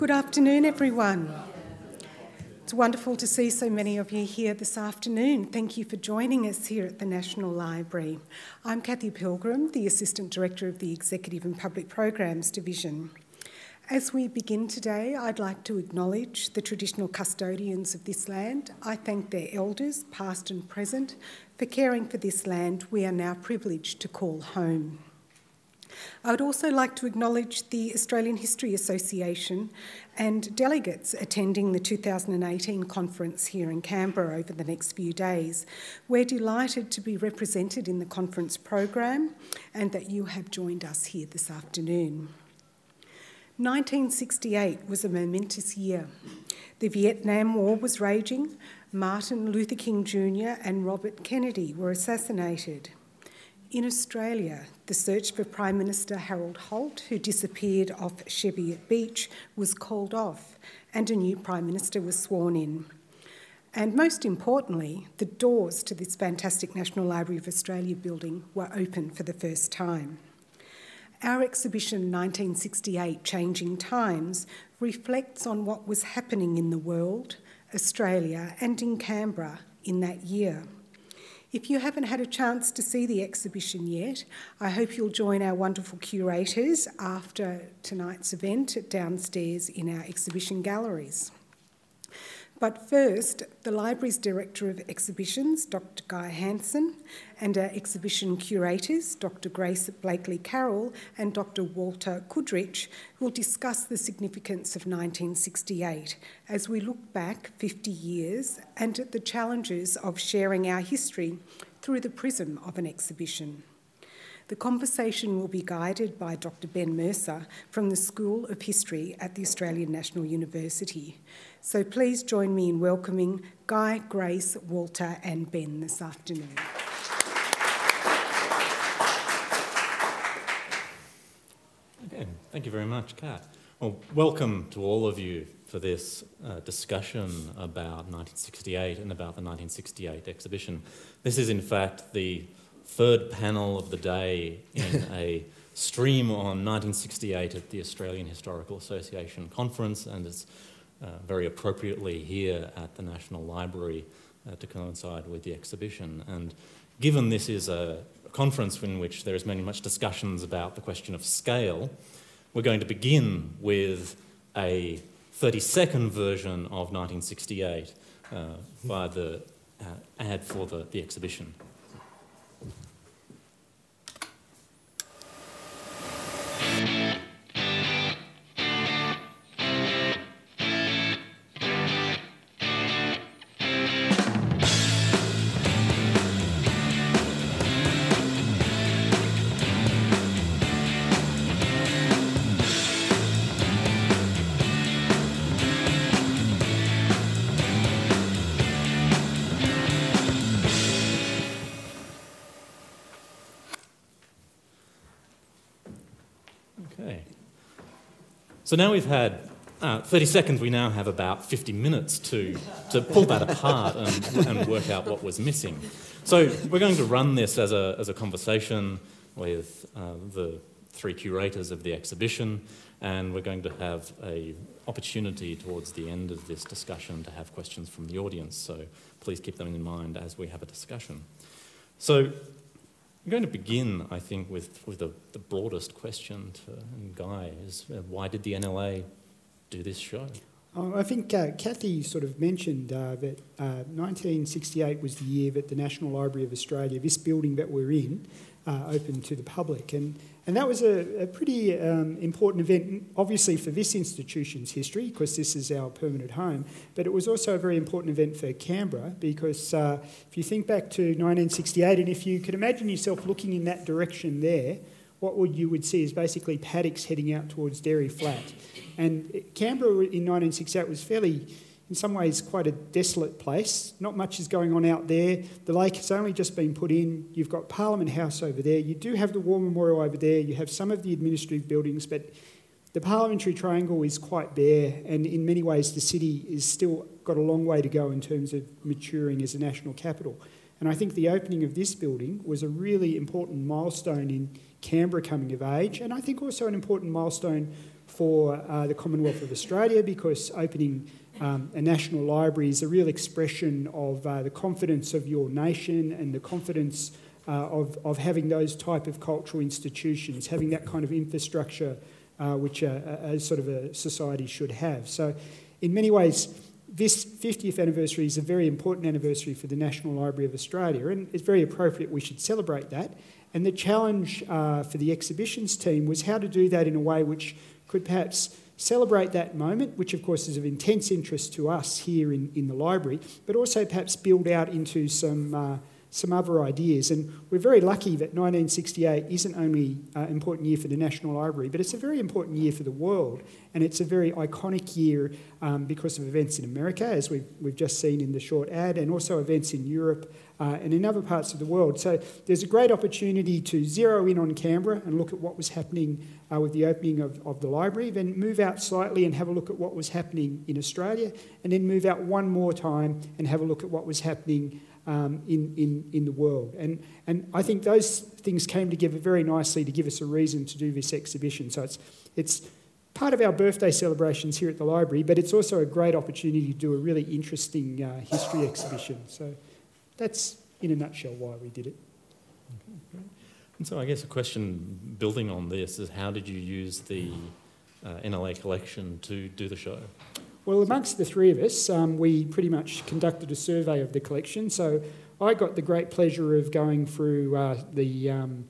Good afternoon, everyone. It's wonderful to see so many of you here this afternoon. Thank you for joining us here at the National Library. I'm Kathy Pilgrim, the Assistant Director of the Executive and Public Programs Division. As we begin today, I'd like to acknowledge the traditional custodians of this land. I thank their elders, past and present, for caring for this land we are now privileged to call home. I would also like to acknowledge the Australian History Association and delegates attending the 2018 conference here in Canberra over the next few days. We're delighted to be represented in the conference program and that you have joined us here this afternoon. 1968 was a momentous year. The Vietnam War was raging, Martin Luther King Jr. and Robert Kennedy were assassinated. In Australia, the search for Prime Minister Harold Holt, who disappeared off Cheviot Beach, was called off and a new Prime Minister was sworn in. And most importantly, the doors to this fantastic National Library of Australia building were open for the first time. Our exhibition 1968 Changing Times reflects on what was happening in the world, Australia, and in Canberra in that year. If you haven't had a chance to see the exhibition yet, I hope you'll join our wonderful curators after tonight's event downstairs in our exhibition galleries. But first, the library's Director of Exhibitions, Dr. Guy Hanson, and our exhibition curators, Dr. Grace Blakely Carroll and Dr. Walter Kudrycz, will discuss the significance of 1968 as we look back 50 years and at the challenges of sharing our history through the prism of an exhibition. The conversation will be guided by Dr. Ben Mercer from the School of History at the Australian National University. So please join me in welcoming Guy, Grace, Walter, and Ben this afternoon. Okay, thank you very much, Kat. Well, welcome to all of you for this uh, discussion about 1968 and about the 1968 exhibition. This is, in fact, the third panel of the day in a stream on 1968 at the Australian Historical Association conference, and it's uh, very appropriately here at the National Library uh, to coincide with the exhibition. And given this is a conference in which there is many much discussions about the question of scale, we're going to begin with a 30 second version of 1968 uh, by the uh, ad for the, the exhibition. So now we've had uh, 30 seconds, we now have about 50 minutes to, to pull that apart and, and work out what was missing. So we're going to run this as a, as a conversation with uh, the three curators of the exhibition, and we're going to have a opportunity towards the end of this discussion to have questions from the audience. So please keep them in mind as we have a discussion. So I'm going to begin, I think, with, with the, the broadest question to Guy is uh, why did the NLA do this show? Oh, I think uh, Kathy sort of mentioned uh, that uh, 1968 was the year that the National Library of Australia, this building that we're in, uh, opened to the public. And and that was a, a pretty um, important event, obviously for this institution's history, because this is our permanent home, but it was also a very important event for Canberra, because uh, if you think back to 1968, and if you could imagine yourself looking in that direction there, what would you would see is basically paddocks heading out towards Dairy Flat. And Canberra in 1968 was fairly in some ways quite a desolate place. Not much is going on out there. The lake has only just been put in. You've got Parliament House over there. You do have the War Memorial over there. You have some of the administrative buildings, but the parliamentary triangle is quite bare, and in many ways, the city is still got a long way to go in terms of maturing as a national capital. And I think the opening of this building was a really important milestone in Canberra coming of age, and I think also an important milestone for uh, the Commonwealth of Australia because opening um, a national library is a real expression of uh, the confidence of your nation and the confidence uh, of, of having those type of cultural institutions, having that kind of infrastructure uh, which a, a, a, sort of a society should have. So, in many ways, this 50th anniversary is a very important anniversary for the National Library of Australia, and it's very appropriate we should celebrate that. And the challenge uh, for the exhibitions team was how to do that in a way which could perhaps celebrate that moment, which of course is of intense interest to us here in, in the library, but also perhaps build out into some uh, some other ideas. And we're very lucky that 1968 isn't only an uh, important year for the National Library, but it's a very important year for the world. And it's a very iconic year um, because of events in America, as we've, we've just seen in the short ad, and also events in Europe uh, and in other parts of the world. So there's a great opportunity to zero in on Canberra and look at what was happening uh, with the opening of, of the library, then move out slightly and have a look at what was happening in Australia, and then move out one more time and have a look at what was happening um, in, in, in the world. And, and I think those things came together very nicely to give us a reason to do this exhibition. So it's, it's part of our birthday celebrations here at the library, but it's also a great opportunity to do a really interesting uh, history exhibition. So that's, in a nutshell, why we did it. And so I guess a question building on this is how did you use the uh, NLA collection to do the show? Well, amongst the three of us, um, we pretty much conducted a survey of the collection. So I got the great pleasure of going through uh, the, um,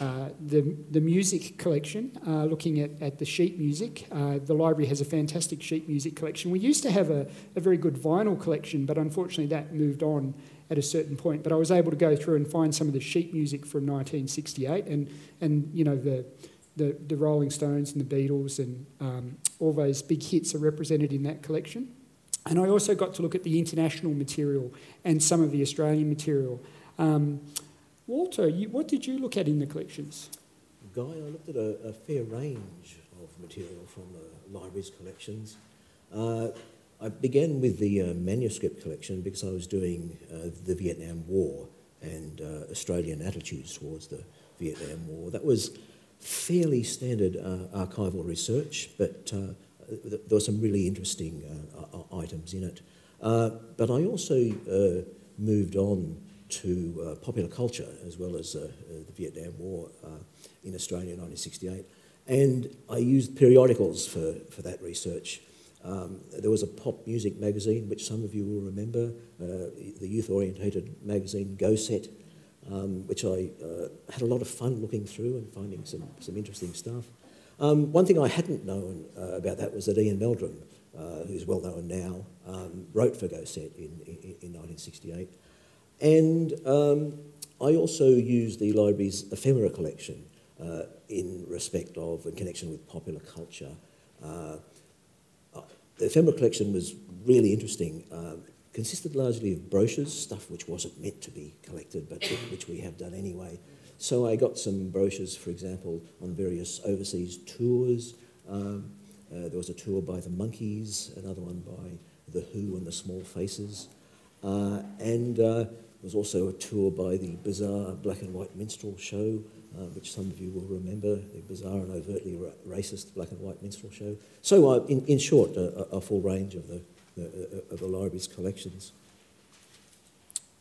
uh, the, the music collection, uh, looking at, at the sheet music. Uh, the library has a fantastic sheet music collection. We used to have a, a very good vinyl collection, but unfortunately that moved on at a certain point. But I was able to go through and find some of the sheet music from 1968, and and you know the the, the Rolling Stones and the Beatles and um, all those big hits are represented in that collection. And I also got to look at the international material and some of the Australian material. Um, Walter, you, what did you look at in the collections? Guy, I looked at a, a fair range of material from the library's collections. Uh, I began with the uh, manuscript collection because I was doing uh, the Vietnam War and uh, Australian attitudes towards the Vietnam War. That was fairly standard uh, archival research, but uh, there were some really interesting uh, items in it. Uh, but I also uh, moved on to popular culture as well as the Vietnam War in Australia in 1968. And I used periodicals for, for that research. Um, there was a pop music magazine, which some of you will remember, the youth orientated magazine Go Set, um, which I uh, had a lot of fun looking through and finding some, some interesting stuff. Um, one thing I hadn't known uh, about that was that Ian Meldrum, uh, who's well known now, um, wrote for Go Set in, in, in 1968. And um, I also used the library's ephemera collection uh, in respect of, and connection with popular culture. Uh, uh, the ephemera collection was really interesting. Consisted largely of brochures, stuff which wasn't meant to be collected, but which we have done anyway. So I got some brochures, for example, on various overseas tours. Um, uh, there was a tour by the Monkees, another one by The Who and the Small Faces. Uh, and uh, there was also a tour by the bizarre black and white minstrel show, uh, which some of you will remember, the bizarre and overtly ra- racist black and white minstrel show. So, uh, in, in short, a, a full range of the, of the library's collections.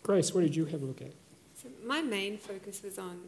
Grace, what did you have a look at? So my main focus was on um,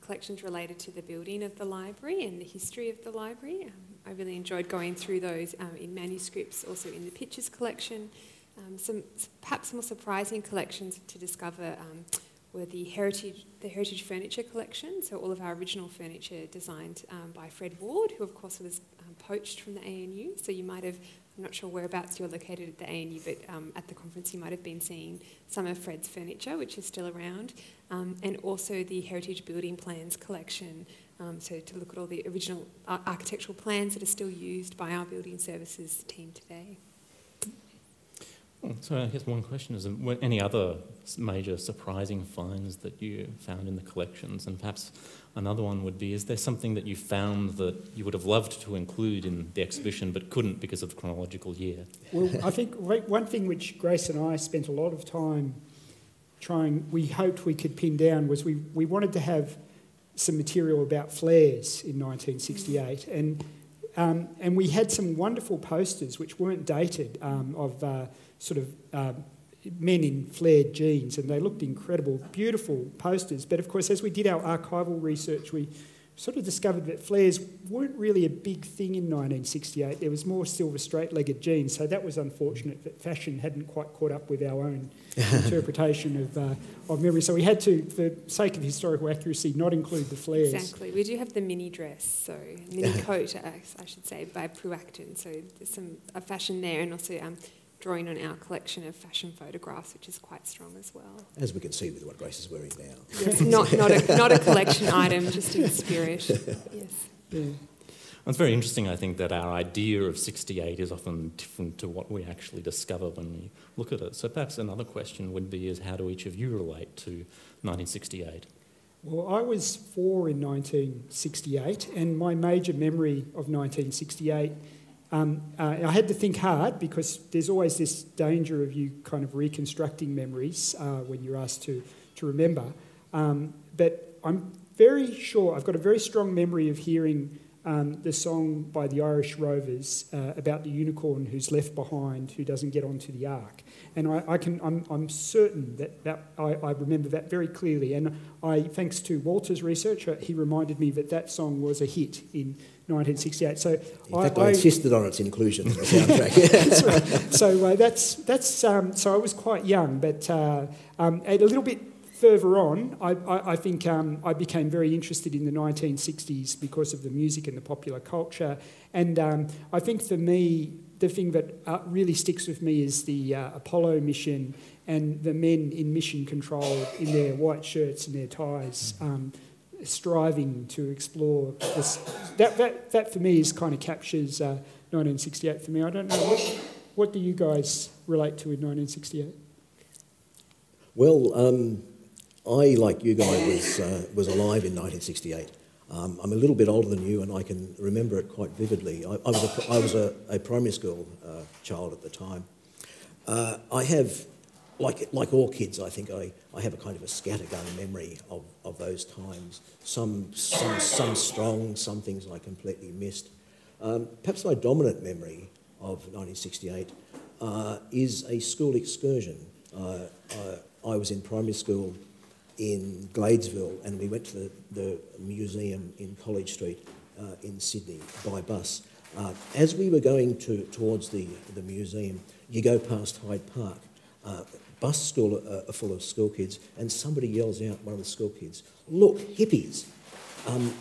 collections related to the building of the library and the history of the library. Um, I really enjoyed going through those um, in manuscripts, also in the pictures collection. Um, some perhaps more surprising collections to discover um, were the heritage, the heritage furniture collection. So all of our original furniture designed um, by Fred Ward, who of course was poached from the ANU. So you might have I'm not sure whereabouts you're located at the ANU, but um, at the conference you might have been seeing some of Fred's furniture, which is still around, um, and also the Heritage Building Plans collection. Um, so to look at all the original architectural plans that are still used by our building services team today. Oh, so I guess one question is, um, were any other major surprising finds that you found in the collections? And perhaps another one would be, is there something that you found that you would have loved to include in the exhibition but couldn't because of the chronological year? Well, I think one thing which Grace and I spent a lot of time trying, we hoped we could pin down was we, we wanted to have some material about flares in 1968. And Um, and we had some wonderful posters which weren't dated um, of uh, sort of uh, men in flared jeans, and they looked incredible, beautiful posters. But of course, as we did our archival research, we sort of discovered that flares weren't really a big thing in 1968. There was more silver straight-legged jeans, so that was unfortunate that fashion hadn't quite caught up with our own interpretation of, uh, of memory. So we had to, for the sake of historical accuracy, not include the flares. Exactly. We do have the mini dress, so mini coat, uh, I should say, by Prue Acton. So there's some a fashion there, and also um, drawing on our collection of fashion photographs, which is quite strong as well. As we can see with what Grace is wearing now. Yes, not, not, a, not a collection item, just in spirit. Yes. Yeah. It's very interesting, I think, that our idea of 68 is often different to what we actually discover when we look at it. So perhaps another question would be is how do each of you relate to 1968? Well, I was four in 1968, and my major memory of 1968 um, uh, I had to think hard because there's always this danger of you kind of reconstructing memories uh, when you're asked to, to remember. Um, but I'm very sure, I've got a very strong memory of hearing um, the song by the Irish Rovers uh, about the unicorn who's left behind, who doesn't get onto the ark. And I, I can, I'm, I'm, certain that, that I, I, remember that very clearly. And I, thanks to Walter's research, uh, he reminded me that that song was a hit in 1968. So in I, fact, I, I, insisted on its inclusion in the soundtrack. that's right. So uh, that's that's um, so I was quite young, but uh, um, a little bit further on, I, I, I think um, I became very interested in the 1960s because of the music and the popular culture. And um, I think for me, the thing that uh, really sticks with me is the uh, Apollo mission and the men in mission control in their white shirts and their ties. Um, striving to explore this. That, that, that for me is kind of captures uh, 1968 for me. I don't know, what, what do you guys relate to in 1968? Well, um, I, like you guys, was, uh, was alive in 1968. Um, I'm a little bit older than you, and I can remember it quite vividly. I, I was, a, I was a, a primary school uh, child at the time. Uh, I have like, like all kids, I think I, I have a kind of a scattergun memory of, of those times. Some, some, some strong, some things I completely missed. Um, perhaps my dominant memory of 1968 uh, is a school excursion. Uh, I, I was in primary school in Gladesville and we went to the, the museum in College Street uh, in Sydney by bus. Uh, as we were going to, towards the, the museum, you go past Hyde Park. Uh, bus school uh, full of school kids, and somebody yells out, one of the school kids, Look, hippies. Um,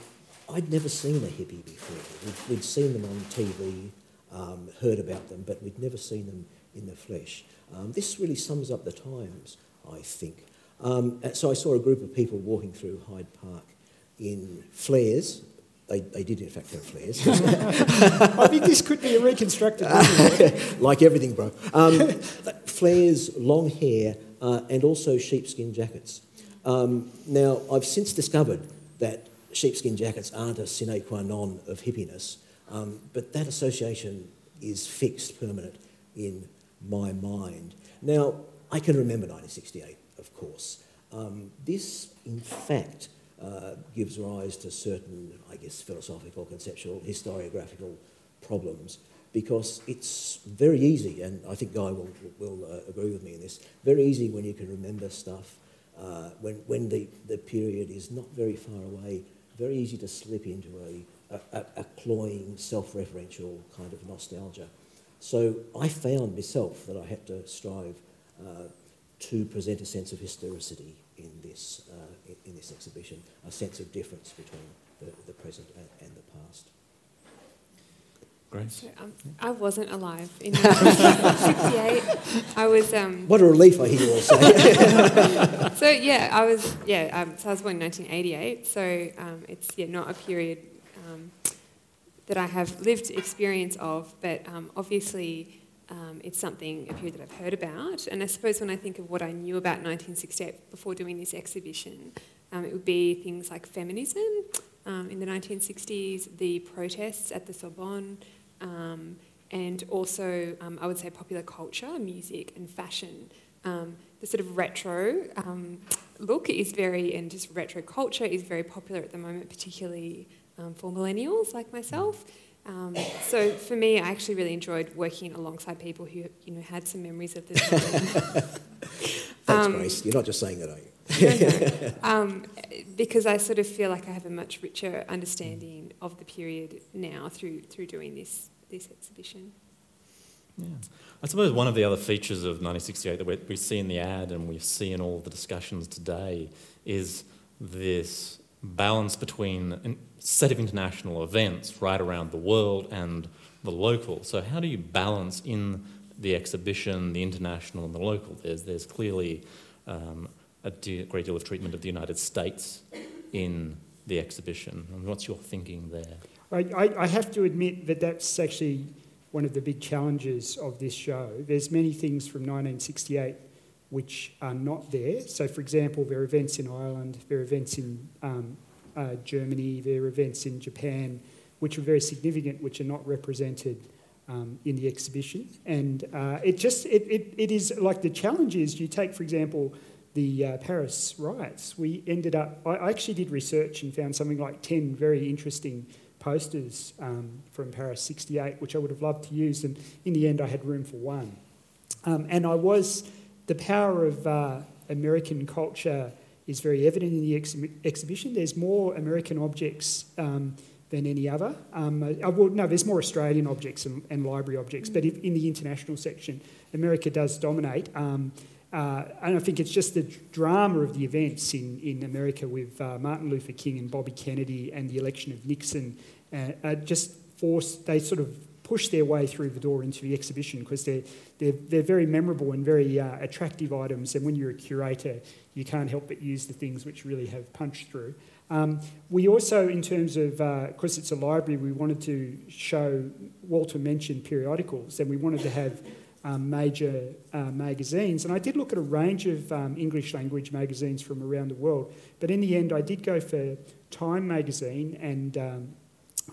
I'd never seen a hippie before. We'd, we'd seen them on TV, um, heard about them, but we'd never seen them in the flesh. Um, this really sums up the times, I think. Um, so I saw a group of people walking through Hyde Park in flares, they, they did, in fact, have flares. I think this could be a reconstructed like everything, bro. Um, flares, long hair, uh, and also sheepskin jackets. Um, now, I've since discovered that sheepskin jackets aren't a sine qua non of hippiness, um, but that association is fixed, permanent in my mind. Now, I can remember 1968, of course. Um, this, in fact, uh, gives rise to certain, I guess, philosophical, conceptual, historiographical problems because it's very easy, and I think Guy will, will uh, agree with me in this, very easy when you can remember stuff, uh, when, when the, the period is not very far away, very easy to slip into a, a, a cloying, self-referential kind of nostalgia. So I found myself that I had to strive uh, to present a sense of historicity in this, uh, in, in, this exhibition, a sense of difference between the, the present and, and the past. Grace? So, um, I wasn't alive in 1968. I was. Um, what a relief I hear you all say. so yeah, I was. Yeah, um, so I was born in 1988. So um, it's yeah not a period um, that I have lived experience of, but um, obviously um, it's something, a period that I've heard about. And I suppose when I think of what I knew about 1968 before doing this exhibition, um, it would be things like feminism um, in the 1960s, the protests at the Sorbonne, um, and also, um, I would say, popular culture, music, and fashion. Um, the sort of retro look is very, and just retro culture is very popular at the moment, particularly for millennials like myself. Um, so for me, I actually really enjoyed working alongside people who you know had some memories of the time. Thanks, Um, Grace. You're not just saying that, are you? No, no. um, because I sort of feel like I have a much richer understanding of the period now through through doing this this exhibition. Yeah. I suppose one of the other features of 1968 that we, we see in the ad and we see in all the discussions today is this balance between a set of international events right around the world and the local. So, how do you balance in the exhibition the international and the local? There's, there's clearly um, a de- great deal of treatment of the United States in the exhibition. And what's your thinking there? I, I, I have to admit that that's actually one of the big challenges of this show. There's many things from 1968 which are not there. So, for example, there are events in Ireland, there are events in um, uh, Germany, there are events in Japan, which are very significant, which are not represented um, in the exhibition. And uh, it just it, it, it is like the challenge is you take, for example, the uh, Paris riots. We ended up. I, actually did research and found something like ten very interesting posters um, from Paris 68, which I would have loved to use, and in the end, I had room for one. Um, and I was, the power of uh, American culture is very evident in the ex- exhibition. There's more American objects um, than any other. Um, uh, well, no, there's more Australian objects and, and library objects, but if, in the international section, America does dominate. Um, uh, and I think it's just the drama of the events in, in America with uh, Martin Luther King and Bobby Kennedy and the election of Nixon uh, just forced, they sort of push their way through the door into the exhibition because they're, they're, they're very memorable and very uh, attractive items. And when you're a curator, you can't help but use the things which really have punched through. Um, we also, in terms of, because uh, it's a library, we wanted to show, Walter mentioned periodicals, and we wanted to have um, major uh, magazines. And I did look at a range of um, English language magazines from around the world, but in the end, I did go for Time magazine and um,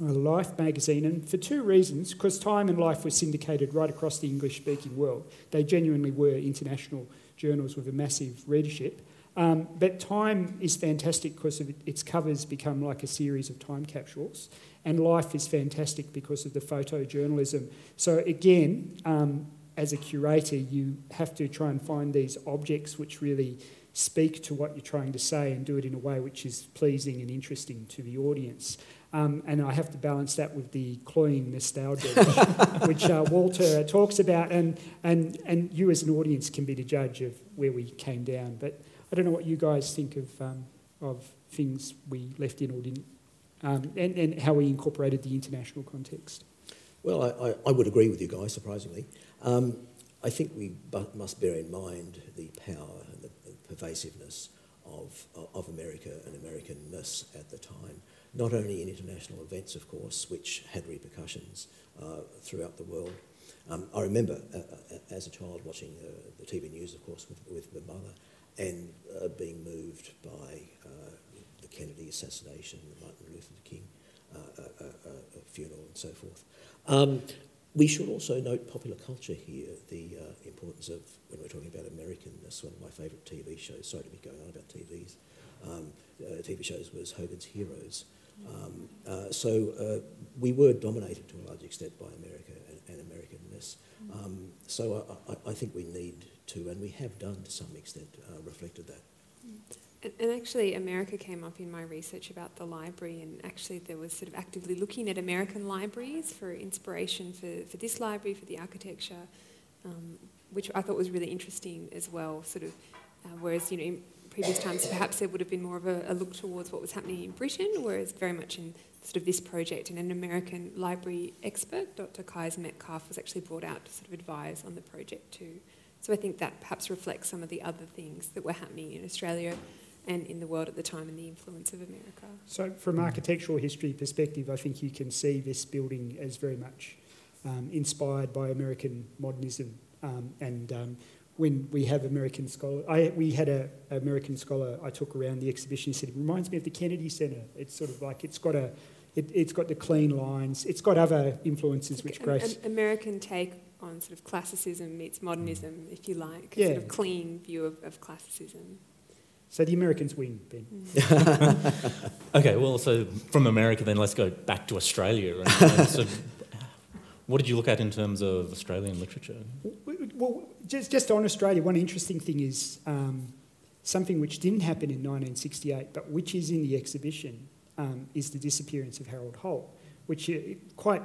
Life magazine, and for two reasons because Time and Life were syndicated right across the English speaking world. They genuinely were international journals with a massive readership. Um, but Time is fantastic because it, its covers become like a series of time capsules, and Life is fantastic because of the photojournalism. So, again, um, as a curator, you have to try and find these objects which really speak to what you're trying to say and do it in a way which is pleasing and interesting to the audience. Um, and I have to balance that with the cloying nostalgia, which, uh, Walter talks about, and, and, and you as an audience can be the judge of where we came down. But I don't know what you guys think of, um, of things we left in or didn't, um, and, and how we incorporated the international context. Well, I, I, I would agree with you guys, surprisingly. Um, I think we must bear in mind the power and the pervasiveness of, of America and Americanness at the time not only in international events, of course, which had repercussions uh, throughout the world. Um, I remember uh, uh, as a child watching uh, the TV news, of course, with, with my mother, and uh, being moved by uh, the Kennedy assassination, the Martin Luther King funeral, and so forth. Um, we should also note popular culture here, the importance of, when we're talking about Americanness, one of my favourite TV shows, sorry to be going on about TVs, um, TV shows was Hogan's Heroes. Um, uh, so uh, we were dominated to a large extent by America and, and Americanness. Um, so I, I, think we need to, and we have done to some extent, uh, reflected that. And, and, actually, America came up in my research about the library, and actually, there was sort of actively looking at American libraries for inspiration for, for this library, for the architecture, um, which I thought was really interesting as well. Sort of, uh, whereas you know, previous times, perhaps there would have been more of a, a, look towards what was happening in Britain, whereas very much in sort of this project, and an American library expert, Dr. Keyes Metcalf, was actually brought out to sort of advise on the project too. So I think that perhaps reflects some of the other things that were happening in Australia and in the world at the time and the influence of America. So from architectural history perspective, I think you can see this building as very much um, inspired by American modernism um, and um, when we have American scholar, I, we had an American scholar I took around the exhibition. He said it reminds me of the Kennedy Center. It's sort of like it's got a, it, has got the clean lines. It's got other influences which Grace. An American take on sort of classicism meets modernism, if you like. Yeah. Sort of clean view of, of classicism. So the Americans win, Ben. Mm. Okay, well, so from America, then let's go back to Australia. And, and so, what did you look at in terms of Australian literature? Well, just, just on Australia, one interesting thing is um, something which didn't happen in 1968, but which is in the exhibition, um, is the disappearance of Harold Holt, which uh, quite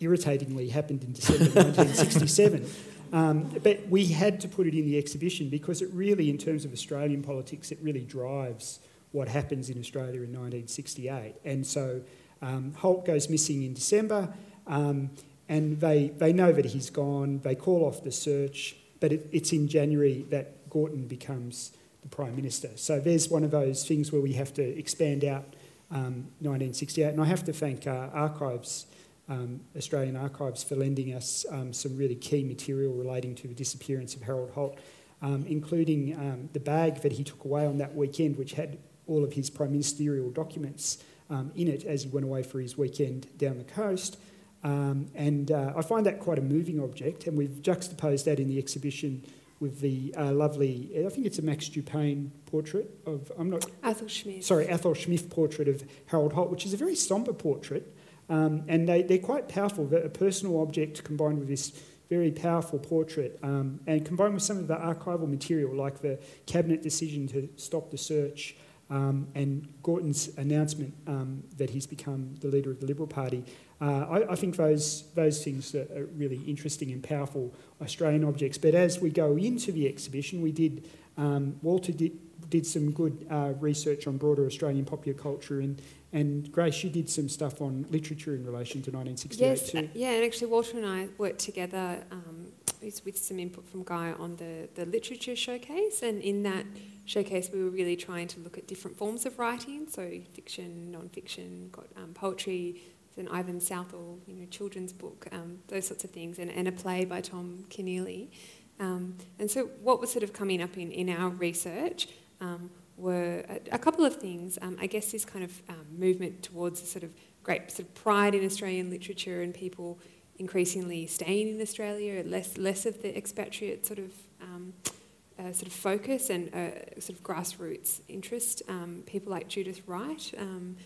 irritatingly happened in December 1967. Um, but we had to put it in the exhibition because it really, in terms of Australian politics, it really drives what happens in Australia in 1968. And so um, Holt goes missing in December, um, and they, they know that he's gone. They call off the search, but it, it's in January that Gorton becomes the Prime Minister. So there's one of those things where we have to expand out um, 1968. And I have to thank uh, Archives um, Australian Archives for lending us um, some really key material relating to the disappearance of Harold Holt, um, including um, the bag that he took away on that weekend, which had all of his prime ministerial documents um, in it as he went away for his weekend down the coast. Um, and uh, I find that quite a moving object, and we've juxtaposed that in the exhibition with the uh, lovely, I think it's a Max Dupain portrait of, I'm not, Athol Shmith. sorry, Athol Shmith portrait of Harold Holt, which is a very sombre portrait. Um, and they, they're quite powerful, a personal object combined with this very powerful portrait, um, and combined with some of the archival material, like the cabinet decision to stop the search um, and Gorton's announcement um, that he's become the leader of the Liberal Party. Uh, I, I, think those, those things are, are, really interesting and powerful Australian objects. But as we go into the exhibition, we did, um, Walter did, did some good uh, research on broader Australian popular culture and and Grace, you did some stuff on literature in relation to 1968 yes, too. Uh, yeah, and actually Walter and I worked together um, with some input from Guy on the, the literature showcase, and in that showcase we were really trying to look at different forms of writing, so fiction, non-fiction, got um, poetry, an Ivan Southall, you know, children's book, um, those sorts of things, and, and a play by Tom Keneally. Um, and so what was sort of coming up in, in our research um, were a, a couple of things. Um, I guess this kind of um, movement towards a sort of great sort of pride in Australian literature and people increasingly staying in Australia, less less of the expatriate sort of um, uh, sort of focus and uh, sort of grassroots interest. Um, people like Judith Wright, um,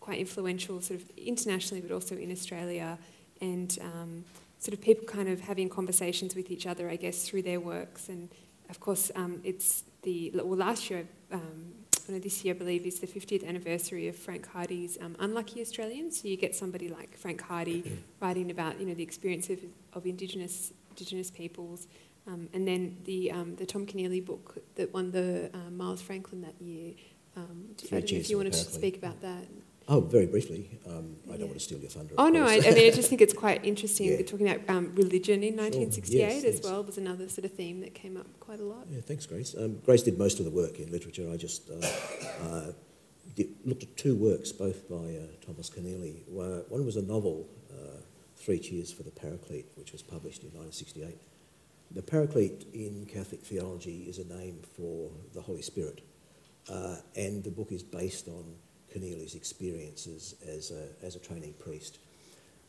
quite influential sort of internationally, but also in Australia, and um, sort of people kind of having conversations with each other, I guess, through their works. And of course, it's the well last year um, this year, I believe, is the 50th anniversary of Frank Hardy's um, Unlucky Australians. So you get somebody like Frank Hardy writing about, you know, the experience of, of Indigenous Indigenous peoples, um, and then the um, the Tom Keneally book that won the uh, Miles Franklin that year. Um, I don't know if you wanted to speak about that. Oh, very briefly. Um, I don't want to steal your thunder. Oh no, I, I, mean I just think it's quite interesting. Yeah. We're talking about um, religion in 1968 sure. yes, as well was another sort of theme that came up quite a lot. Yeah, thanks, Grace. Um, Grace did most of the work in literature. I just uh, uh, did, looked at two works, both by uh, Thomas Keneally. One was a novel, uh, Three Cheers for the Paraclete, which was published in 1968. The Paraclete in Catholic theology is a name for the Holy Spirit, uh, and the book is based on Keneally's experiences as a, as a training priest.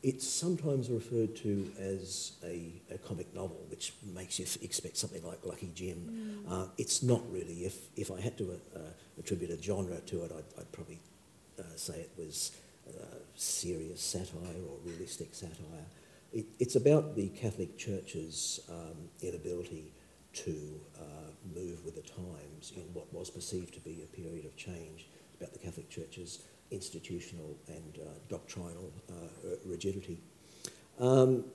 It's sometimes referred to as a, a comic novel, which makes you expect something like Lucky Jim. Mm. Uh, it's not really. If, if I had to uh, attribute a genre to it, I'd, I'd probably uh, say it was uh, serious satire or realistic satire. It, it's about the Catholic Church's um, inability to uh, move with the times in what was perceived to be a period of change about the Catholic Church's institutional and uh, doctrinal uh, rigidity. Um,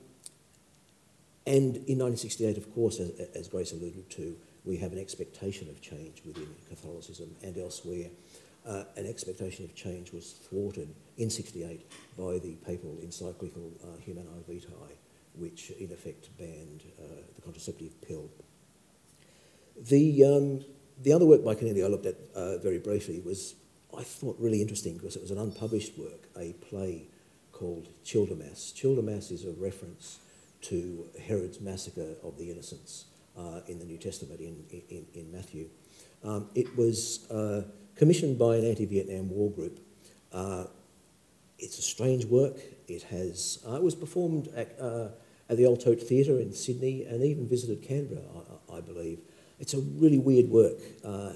and in 1968, of course, as, as, Grace alluded to, we have an expectation of change within Catholicism and elsewhere. Uh, an expectation of change was thwarted in 68 by the papal encyclical uh, Humanae Vitae, which in effect banned the contraceptive pill. The, um, the other work by Keneally I looked at uh, very briefly was I thought really interesting because it was an unpublished work, a play called Childermas. Childermas is a reference to Herod's massacre of the innocents uh, in the New Testament in, in, in Matthew. Um, it was uh, commissioned by an anti-Vietnam War group. Uh, it's a strange work. It has uh, it was performed at, uh, at the Old Tote Theatre in Sydney and even visited Canberra, I, I, believe. It's a really weird work. Uh,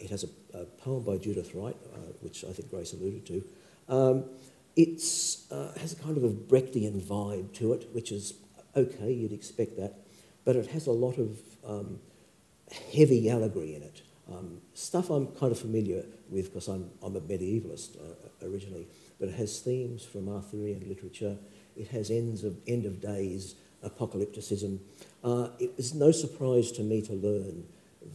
it has a, a, poem by Judith Wright, uh, which I think Grace alluded to. Um, it uh, has a kind of a Brechtian vibe to it, which is okay, you'd expect that, but it has a lot of um, heavy allegory in it. Um, stuff I'm kind of familiar with because I'm, I'm a medievalist uh, originally, but it has themes from Arthurian literature. It has ends of, end of days, apocalypticism. Uh, it was no surprise to me to learn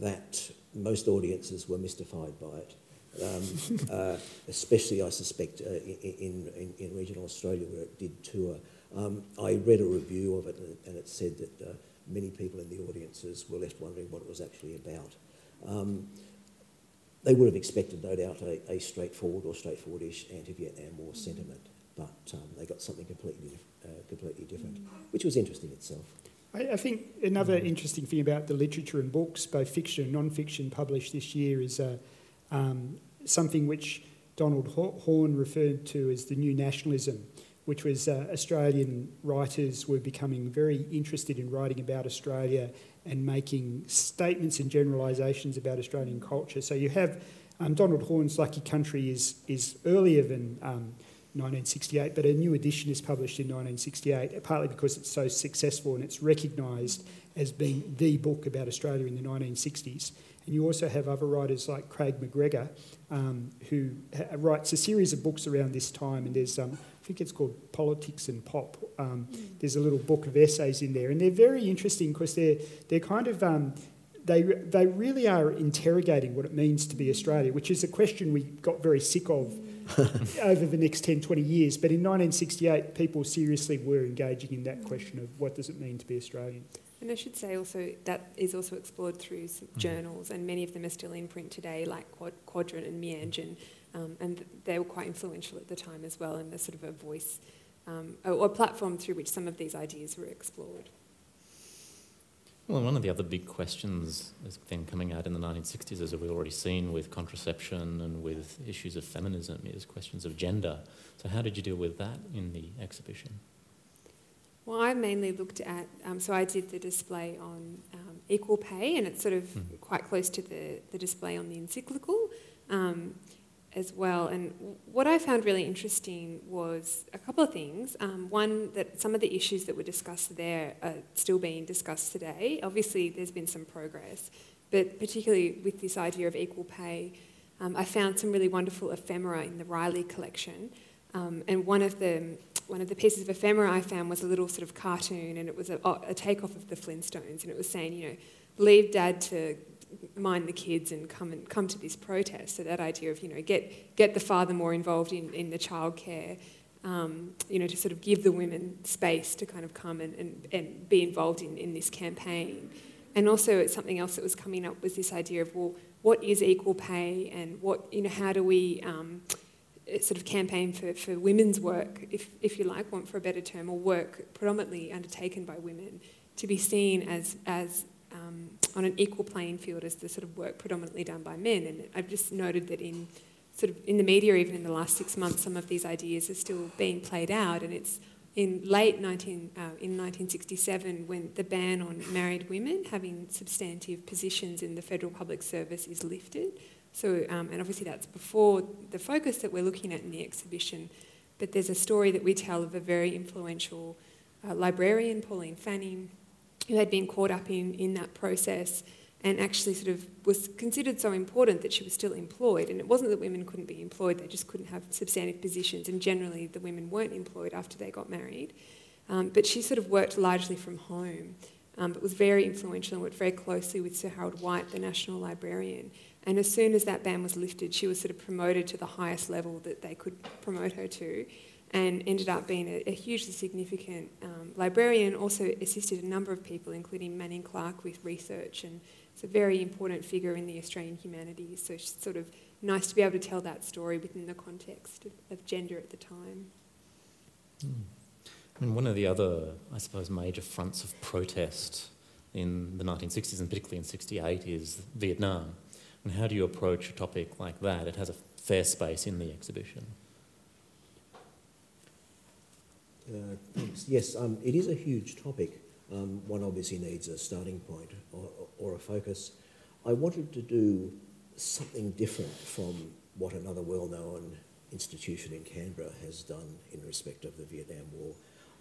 that most audiences were mystified by it. Um, uh, especially, I suspect, uh, in, in, in, regional Australia where it did tour. Um, I read a review of it and, it said that uh, many people in the audiences were left wondering what it was actually about. Um, they would have expected, no doubt, a, a straightforward or straightforwardish anti-Vietnam War sentiment, but um, they got something completely, uh, completely different, which was interesting itself. I, I think another interesting thing about the literature and books, both fiction and non-fiction, published this year is uh, um, something which Donald Horne referred to as the new nationalism, which was uh, Australian writers were becoming very interested in writing about Australia and making statements and generalisations about Australian culture. So you have um, Donald Horne's Lucky Country is, is earlier than um, 1968, but a new edition is published in 1968, partly because it's so successful and it's recognised as being the book about Australia in the 1960s. And you also have other writers like Craig McGregor, um, who ha- writes a series of books around this time, and there's um, I think it's called Politics and Pop. Um, there's a little book of essays in there, and they're very interesting because they're they're kind of um, they they really are interrogating what it means to be Australia, which is a question we got very sick of over the next 10, 20 years. But in 1968, people seriously were engaging in that question of what does it mean to be Australian. And I should say also that is also explored through mm. journals, and many of them are still in print today, like Quadrant and Meanjin, um, and they were quite influential at the time as well, and they're sort of a voice um, or a platform through which some of these ideas were explored. Well, one of the other big questions that's been coming out in the 1960s, as we've already seen with contraception and with issues of feminism, is questions of gender. So, how did you deal with that in the exhibition? Well, I mainly looked at, um, so I did the display on um, equal pay, and it's sort of mm. quite close to the, the display on the encyclical. Um, as well. And what I found really interesting was a couple of things. Um, one, that some of the issues that were discussed there are still being discussed today. Obviously, there's been some progress, but particularly with this idea of equal pay, um, I found some really wonderful ephemera in the Riley collection. Um, and one of the one of the pieces of ephemera I found was a little sort of cartoon, and it was a, a takeoff of the Flintstones, and it was saying, you know, leave dad to mind the kids and come and come to this protest. So that idea of you know get get the father more involved in in the childcare, um, you know, to sort of give the women space to kind of come and and, and be involved in in this campaign. And also, something else that was coming up was this idea of well, what is equal pay, and what you know, how do we um, sort of campaign for, for women's work, if, if you like, want for a better term, or work predominantly undertaken by women, to be seen as, as um, on an equal playing field as the sort of work predominantly done by men. And I've just noted that in sort of in the media, even in the last six months, some of these ideas are still being played out. And it's in late 19, uh, in 1967 when the ban on married women having substantive positions in the federal public service is lifted. So, um, and obviously that's before the focus that we're looking at in the exhibition. But there's a story that we tell of a very influential uh, librarian, Pauline Fanning, who had been caught up in, in that process and actually sort of was considered so important that she was still employed. And it wasn't that women couldn't be employed, they just couldn't have substantive positions. And generally, the women weren't employed after they got married. Um, but she sort of worked largely from home, um, but was very influential and worked very closely with Sir Harold White, the National Librarian. And as soon as that ban was lifted, she was sort of promoted to the highest level that they could promote her to and ended up being a, a hugely significant um, librarian. Also assisted a number of people, including Manning Clark, with research, and it's a very important figure in the Australian humanities. So it's sort of nice to be able to tell that story within the context of, of gender at the time. Mm. I mean, one of the other, I suppose, major fronts of protest in the 1960s and particularly in 68 is Vietnam. And how do you approach a topic like that? It has a fair space in the exhibition. Uh, thanks. Yes, um, it is a huge topic. Um, one obviously needs a starting point or, or, a focus. I wanted to do something different from what another well-known institution in Canberra has done in respect of the Vietnam War.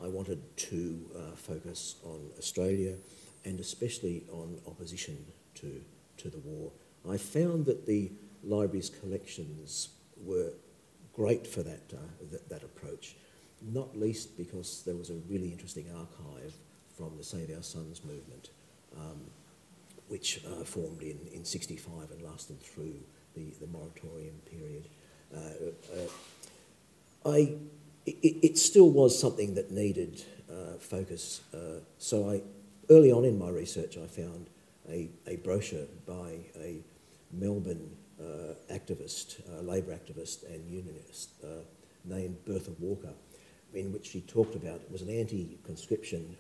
I wanted to uh, focus on Australia and especially on opposition to, to the war. I found that the library's collections were great for that, uh, that, that, approach, not least because there was a really interesting archive from the Save Our Sons movement, um, which uh, formed in, in 65 and lasted through the, the moratorium period. Uh, uh, I, it, it, still was something that needed uh, focus, uh, so I, early on in my research I found a, a brochure by a Melbourne activist, labour activist and unionist named Bertha Walker, in which she talked about, it was an anti-conscription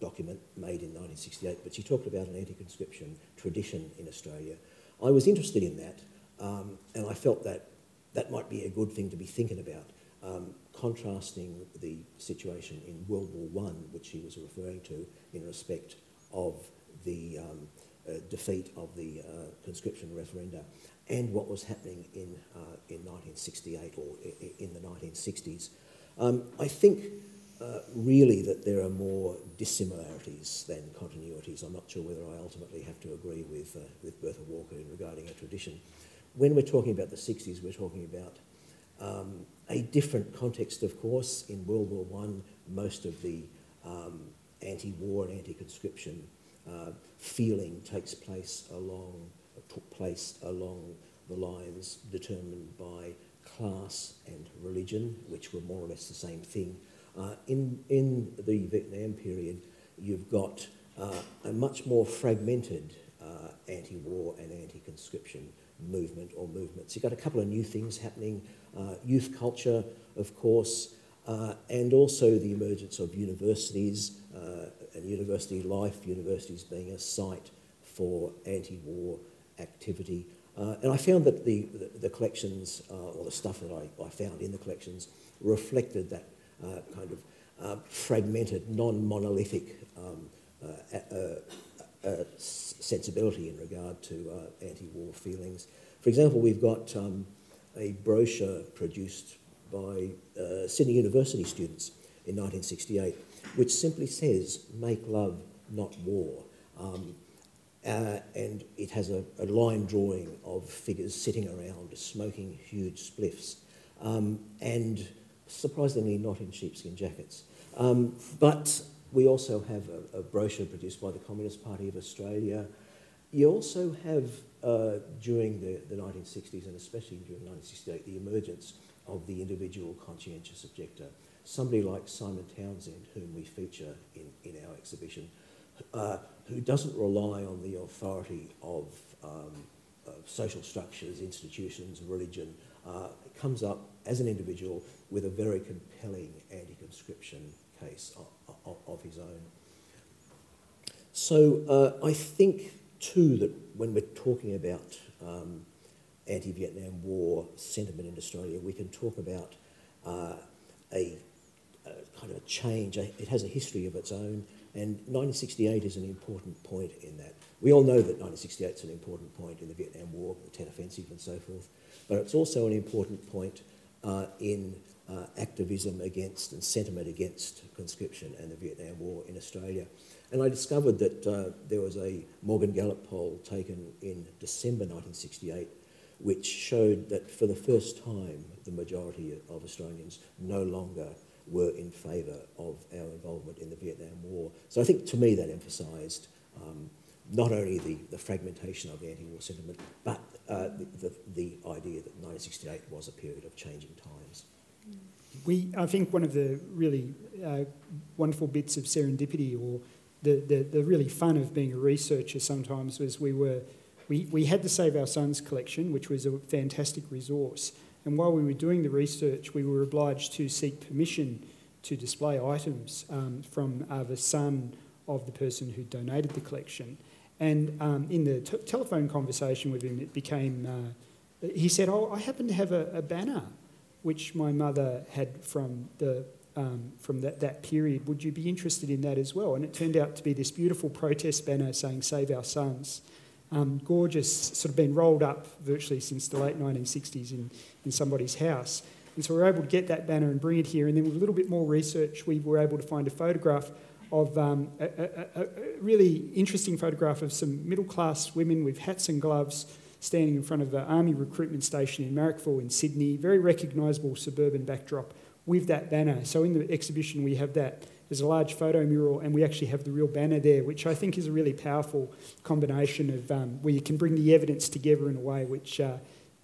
document made in 1968, but she talked about an anti-conscription tradition in Australia. I was interested in that, um, and I felt that that might be a good thing to be thinking about, um, contrasting the situation in World War One, which she was referring to in respect of the um, uh, defeat of the uh, conscription referenda and what was happening in, uh, in 1968 or in the 1960s. Um, I think uh, really that there are more dissimilarities than continuities. I'm not sure whether I ultimately have to agree with, uh, with Bertha Walker in regarding a tradition. When we're talking about the 60s, we're talking about um, a different context, of course. In World War One, most of the um, anti-war and anti-conscription uh, feeling takes place along, took place along the lines determined by class and religion, which were more or less the same thing. Uh, in, in the Vietnam period, you've got uh, a much more fragmented uh, anti-war and anti-conscription movement or movements. You've got a couple of new things happening, uh, youth culture, of course, uh, and also the emergence of universities uh, and university life, universities being a site for anti-war activity. Uh, and I found that the, the, collections, uh, or the stuff that I, I found in the collections, reflected that uh, kind of uh, fragmented, non-monolithic um, sensibility in regard to anti-war feelings. For example, we've got um, a brochure produced by uh, Sydney University students in 1968, which simply says, make love, not war. Um, uh, and it has a, a, line drawing of figures sitting around smoking huge spliffs, um, and surprisingly not in sheepskin jackets. Um, but we also have a, a, brochure produced by the Communist Party of Australia. You also have, uh, during the, the 1960s and especially during 1968, the emergence of the individual conscientious objector. Somebody like Simon Townsend, whom we feature in, in our exhibition, uh, who doesn't rely on the authority of, um, of social structures, institutions, religion, uh, comes up as an individual with a very compelling anti-conscription case of, of, of, his own. So uh, I think too that when we're talking about um, anti-Vietnam War sentiment in Australia, we can talk about uh, a, a, kind of a change. It has a history of its own, and 1968 is an important point in that. We all know that 1968 is an important point in the Vietnam War, the Tet Offensive and so forth, but it's also an important point uh, in uh, activism against and sentiment against conscription and the Vietnam War in Australia. And I discovered that uh, there was a Morgan Gallup poll taken in December 1968 which showed that for the first time the majority of Australians no longer were in favour of our involvement in the Vietnam War. So I think to me that emphasised um, not only the, the fragmentation of the anti-war sentiment, but uh, the, the, the, idea that 1968 was a period of changing times. We, I think one of the really uh, wonderful bits of serendipity or the, the, the really fun of being a researcher sometimes was we were we, we had to Save Our Sons collection, which was a fantastic resource. And while we were doing the research, we were obliged to seek permission to display items um, from uh, the son of the person who donated the collection. And um, in the t- telephone conversation with him, it became uh, he said, Oh, I happen to have a, a banner which my mother had from, the, um, from that, that period. Would you be interested in that as well? And it turned out to be this beautiful protest banner saying, Save Our Sons. Um, gorgeous, sort of been rolled up virtually since the late 1960s in, in somebody's house. And so we were able to get that banner and bring it here. And then with a little bit more research, we were able to find a photograph of um, a, a, a, really interesting photograph of some middle class women with hats and gloves standing in front of the army recruitment station in Marrickville in Sydney. Very recognisable suburban backdrop with that banner. So in the exhibition, we have that. There's a large photo mural, and we actually have the real banner there, which I think is a really powerful combination of um, where you can bring the evidence together in a way which uh,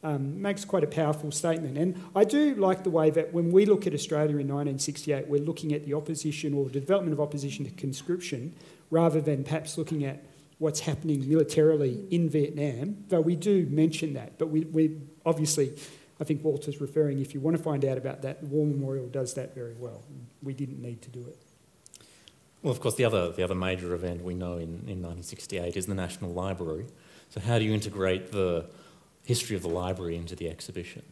um, makes quite a powerful statement. And I do like the way that when we look at Australia in 1968, we're looking at the opposition or development of opposition to conscription rather than perhaps looking at what's happening militarily in Vietnam, though we do mention that. But we, we obviously, I think Walter's referring, if you want to find out about that, the War Memorial does that very well. We didn't need to do it. Well, of course, the other, the other major event we know in, in 1968 is the National Library. So, how do you integrate the history of the library into the exhibition?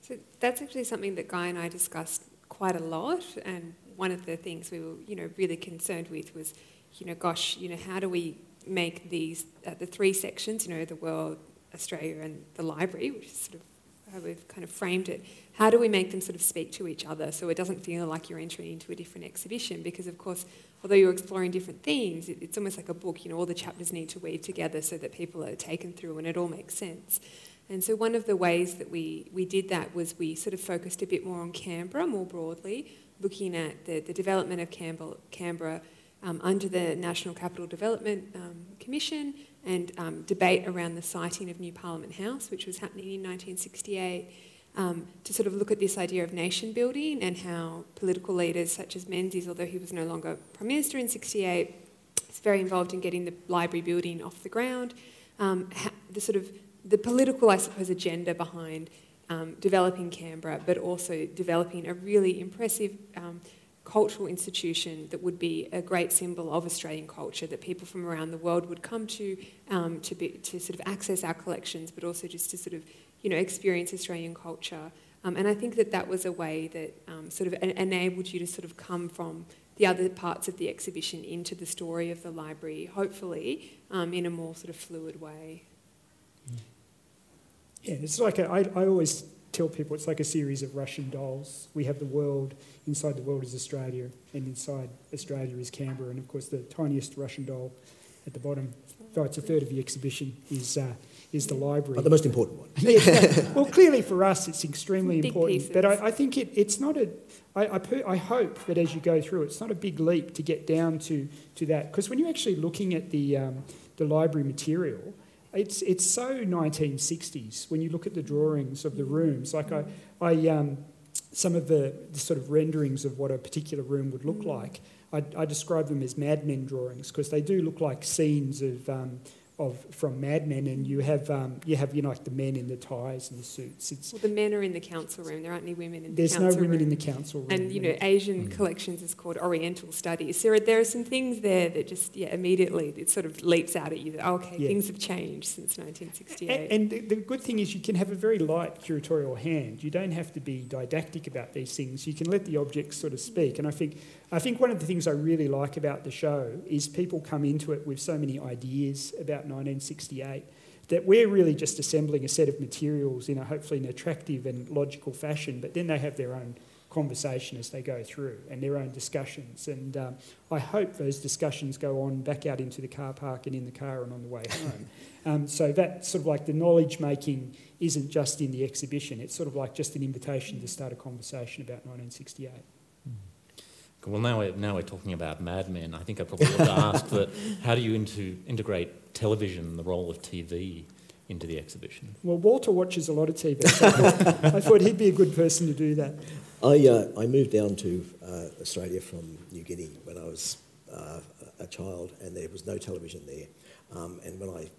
So, that's actually something that Guy and I discussed quite a lot. And one of the things we were, you know, really concerned with was, you know, gosh, you know, how do we make these, uh, the three sections, you know, the world, Australia, and the library, which is sort of how we've kind of framed it, how do we make them sort of speak to each other so it doesn't feel like you're entering into a different exhibition? Because, of course, although you're exploring different themes, it, it's almost like a book. You know, all the chapters need to weave together so that people are taken through and it all makes sense. And so, one of the ways that we, we did that was we sort of focused a bit more on Canberra more broadly, looking at the, the development of Canberra, Canberra um, under the National Capital Development um, Commission and um, debate around the siting of New Parliament House, which was happening in 1968 um, to sort of look at this idea of nation building and how political leaders such as Menzies, although he was no longer Prime Minister in 68, is very involved in getting the library building off the ground. Um, the sort of the political, I suppose, agenda behind um, developing Canberra, but also developing a really impressive um, cultural institution that would be a great symbol of Australian culture that people from around the world would come to um, to, be, to sort of access our collections, but also just to sort of you know, experience Australian culture. Um, and I think that that was a way that um, sort of enabled you to sort of come from the other parts of the exhibition into the story of the library, hopefully um, in a more sort of fluid way. Yeah, it's like a, I, I always tell people it's like a series of Russian dolls. We have the world, inside the world is Australia, and inside Australia is Canberra, and of course the tiniest Russian doll at the bottom, though it's a third of the exhibition, is uh, is the library. But the most important one. well, clearly for us, it's extremely big important. Pieces. But I, I, think it, it's not a. I, I, per, I hope that as you go through, it's not a big leap to get down to, to that. Because when you're actually looking at the, um, the library material, it's, it's so 1960s when you look at the drawings of the rooms. Like I, I um, some of the, the, sort of renderings of what a particular room would look mm. like, I, I describe them as madmen drawings because they do look like scenes of. Um, of from Mad Men, and you have um, you have you know like the men in the ties and the suits. It's, well, the men are in the council room. There aren't any women in the council room. There's no women room. in the council room. And you know, Asian mm. collections is called Oriental Studies. So there are some things there that just yeah immediately it sort of leaps out at you that okay yeah. things have changed since 1968. And, and the, the good thing is you can have a very light curatorial hand. You don't have to be didactic about these things. You can let the objects sort of speak. And I think I think one of the things I really like about the show is people come into it with so many ideas about 1968 that we're really just assembling a set of materials in a hopefully an attractive and logical fashion, but then they have their own conversation as they go through and their own discussions. And um, I hope those discussions go on back out into the car park and in the car and on the way home. um, so that sort of like the knowledge making isn't just in the exhibition, it's sort of like just an invitation to start a conversation about 1968. Well, now we're, now we're talking about Mad Men. I think I probably ought to ask that how do you into, integrate television, the role of TV, into the exhibition? Well, Walter watches a lot of TV, so I, thought, I thought he'd be a good person to do that. I, uh, I moved down to uh, Australia from New Guinea when I was uh, a child, and there was no television there. Um, and when I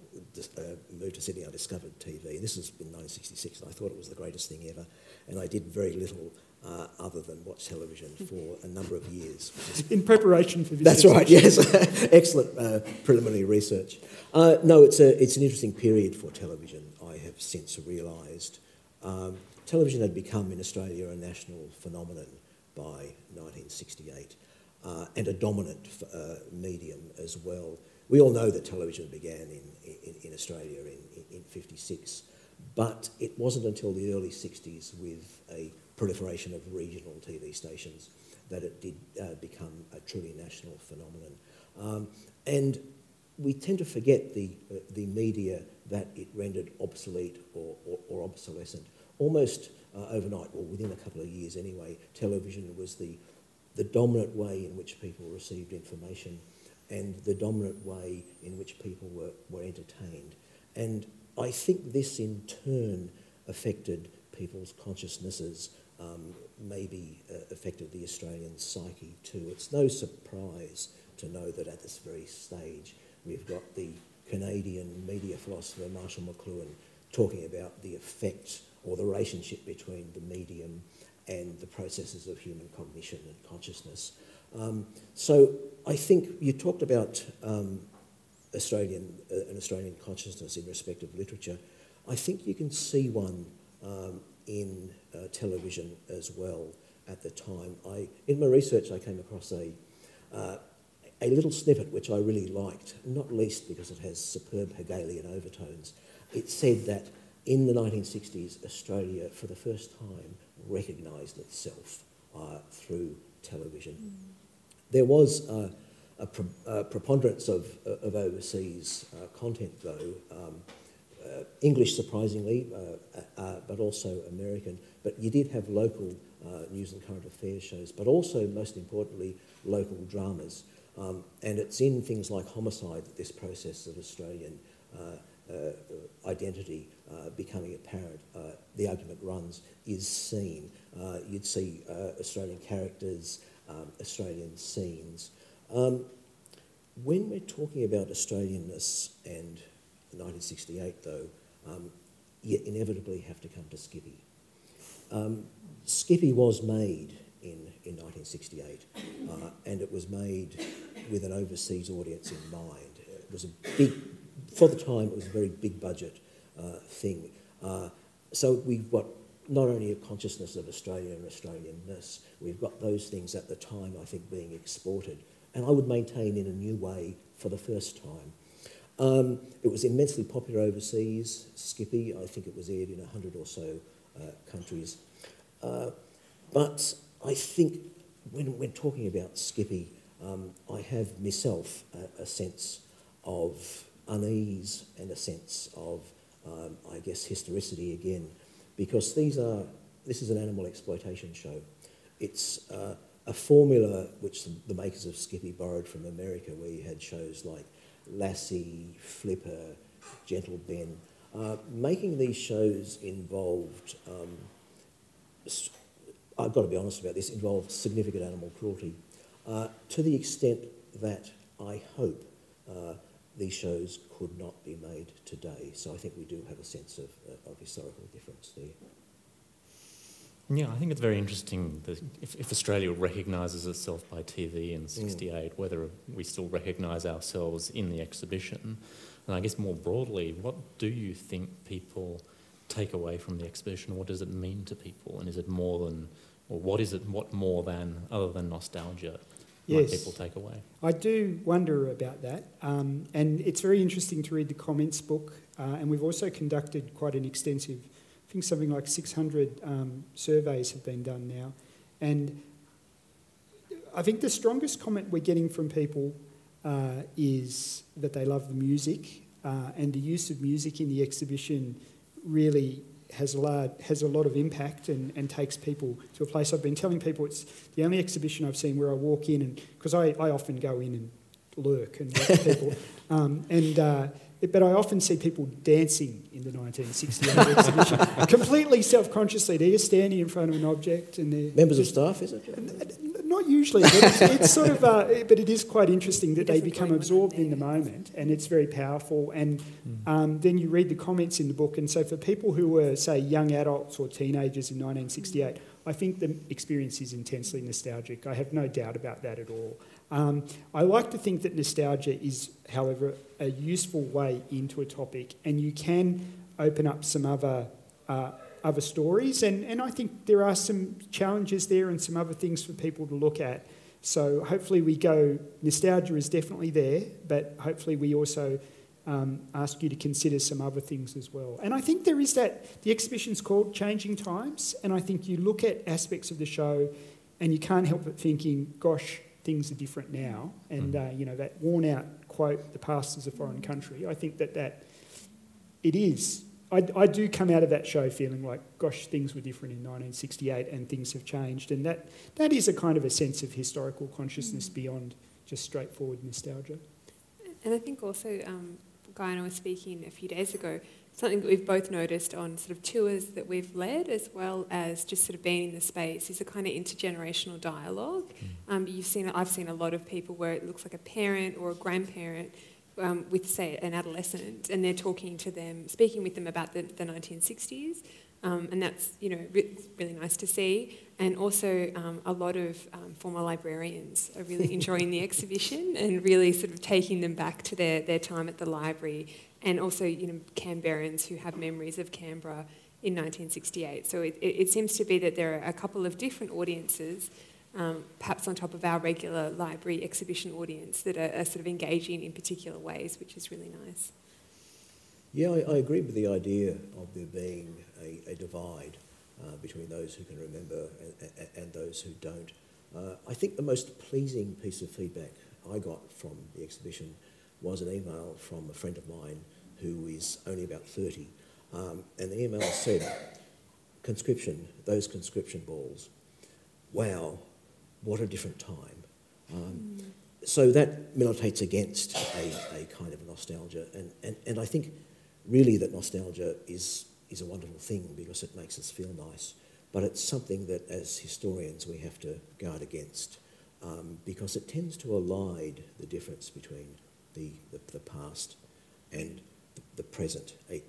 uh, moved to Sydney, I discovered TV. This was in 1966, and I thought it was the greatest thing ever. And I did very little uh, other than watch television for a number of years. In preparation for this. That's right, yes. Excellent uh, preliminary research. Uh, no, it's, a, it's an interesting period for television, I have since realised. Um, television had become in Australia a national phenomenon by 1968 uh, and a dominant uh, medium as well we all know that television began in, in, in Australia in, in, in 56, but it wasn't until the early 60s with a proliferation of regional TV stations that it did uh, become a truly national phenomenon. Um, and we tend to forget the, uh, the media that it rendered obsolete or, or, or obsolescent. Almost uh, overnight, or within a couple of years anyway, television was the, the dominant way in which people received information and the dominant way in which people were, were entertained. And I think this in turn affected people's consciousnesses, um, maybe uh, affected the Australian psyche too. It's no surprise to know that at this very stage we've got the Canadian media philosopher Marshall McLuhan talking about the effect or the relationship between the medium and the processes of human cognition and consciousness. Um, so I think you talked about um, Australian, uh, an Australian consciousness in respect of literature. I think you can see one um, in uh, television as well at the time. I, in my research, I came across a, uh, a little snippet which I really liked, not least because it has superb Hegelian overtones. It said that in the 1960s, Australia, for the first time, recognised itself uh, through television. Mm. There was uh, a, pre- a, preponderance of, of overseas uh, content, though. Um, uh, English, surprisingly, uh, uh, but also American. But you did have local news and current affairs shows, but also, most importantly, local dramas. Um, and it's in things like Homicide that this process of Australian identity becoming apparent, the argument runs, is seen. you'd see Australian characters, um, Australian scenes. Um, when we're talking about Australianness and 1968, though, um, you inevitably have to come to Skippy. Um, Skippy was made in, in 1968, uh, and it was made with an overseas audience in mind. It was a big, for the time, it was a very big budget uh, thing. Uh, so we've got not only a consciousness of Australia and Australianness, we've got those things at the time, I think, being exported. And I would maintain in a new way for the first time. Um, it was immensely popular overseas, Skippy. I think it was aired in 100 or so uh, countries. Uh, but I think when, when talking about Skippy, um, I have myself a, a, sense of unease and a sense of, um, I guess, historicity again, because these are, this is an animal exploitation show. It's uh, a formula which the makers of Skippy borrowed from America, where you had shows like Lassie, Flipper, Gentle Ben. Uh, making these shows involved, um, I've got to be honest about this, involved significant animal cruelty uh, to the extent that I hope uh, these shows could not be made today. So I think we do have a sense of, of historical difference there. Yeah, I think it's very interesting that if, if Australia recognises itself by TV in '68, mm. whether we still recognise ourselves in the exhibition, and I guess more broadly, what do you think people take away from the exhibition? What does it mean to people, and is it more than, or what is it? What more than other than nostalgia? Yes, people take away. I do wonder about that, um, and it's very interesting to read the comments book. Uh, and we've also conducted quite an extensive think something like 600 um, surveys have been done now. And I think the strongest comment we're getting from people uh, is that they love the music, uh, and the use of music in the exhibition really has a, large, has a lot of impact and, and takes people to a place. I've been telling people it's the only exhibition I've seen where I walk in, and because I, I often go in and lurk and watch people, um, and uh, but I often see people dancing in the 1968 exhibition, completely self-consciously. They're just standing in front of an object and they're members just, of staff, is it? Not usually, but it's, it's sort of. Uh, but it is quite interesting that they become absorbed in the moment, and it's very powerful. And hmm. um, then you read the comments in the book, and so for people who were, say, young adults or teenagers in 1968, I think the experience is intensely nostalgic. I have no doubt about that at all. Um, I like to think that nostalgia is, however, a useful way into a topic, and you can open up some other uh, other stories. And, and I think there are some challenges there and some other things for people to look at. So hopefully we go, nostalgia is definitely there, but hopefully we also um, ask you to consider some other things as well. And I think there is that, the exhibition's called Changing Times, and I think you look at aspects of the show and you can't help but thinking, gosh, things are different now. And, uh, you know, that worn out quote, the past is a foreign country, I think that, that it is I, I do come out of that show feeling like, gosh, things were different in 1968 and things have changed. And that, that is a kind of a sense of historical consciousness mm. beyond just straightforward nostalgia. And I think also, um, Guy and I were speaking a few days ago, something that we've both noticed on sort of tours that we've led, as well as just sort of being in the space, is a kind of intergenerational dialogue. Mm. Um, you've seen, I've seen a lot of people where it looks like a parent or a grandparent um, with, say, an adolescent, and they're talking to them, speaking with them about the, the 1960s, um, and that's you know re- really nice to see. And also, um, a lot of um, former librarians are really enjoying the exhibition and really sort of taking them back to their, their time at the library, and also you know Canberrans who have memories of Canberra in 1968. So it, it, it seems to be that there are a couple of different audiences um, perhaps on top of our regular library exhibition audience that are, are, sort of engaging in particular ways, which is really nice. Yeah, I, I agree with the idea of there being a, a divide uh, between those who can remember and, and, and those who don't. Uh, I think the most pleasing piece of feedback I got from the exhibition was an email from a friend of mine who is only about 30. Um, and the email said, conscription, those conscription balls, wow, what a different time. Um, mm. So that militates against a, a kind of nostalgia, and, and, and I think really that nostalgia is, is a wonderful thing because it makes us feel nice, but it's something that as historians we have to guard against um, because it tends to elide the difference between the, the, the past and the, the present. It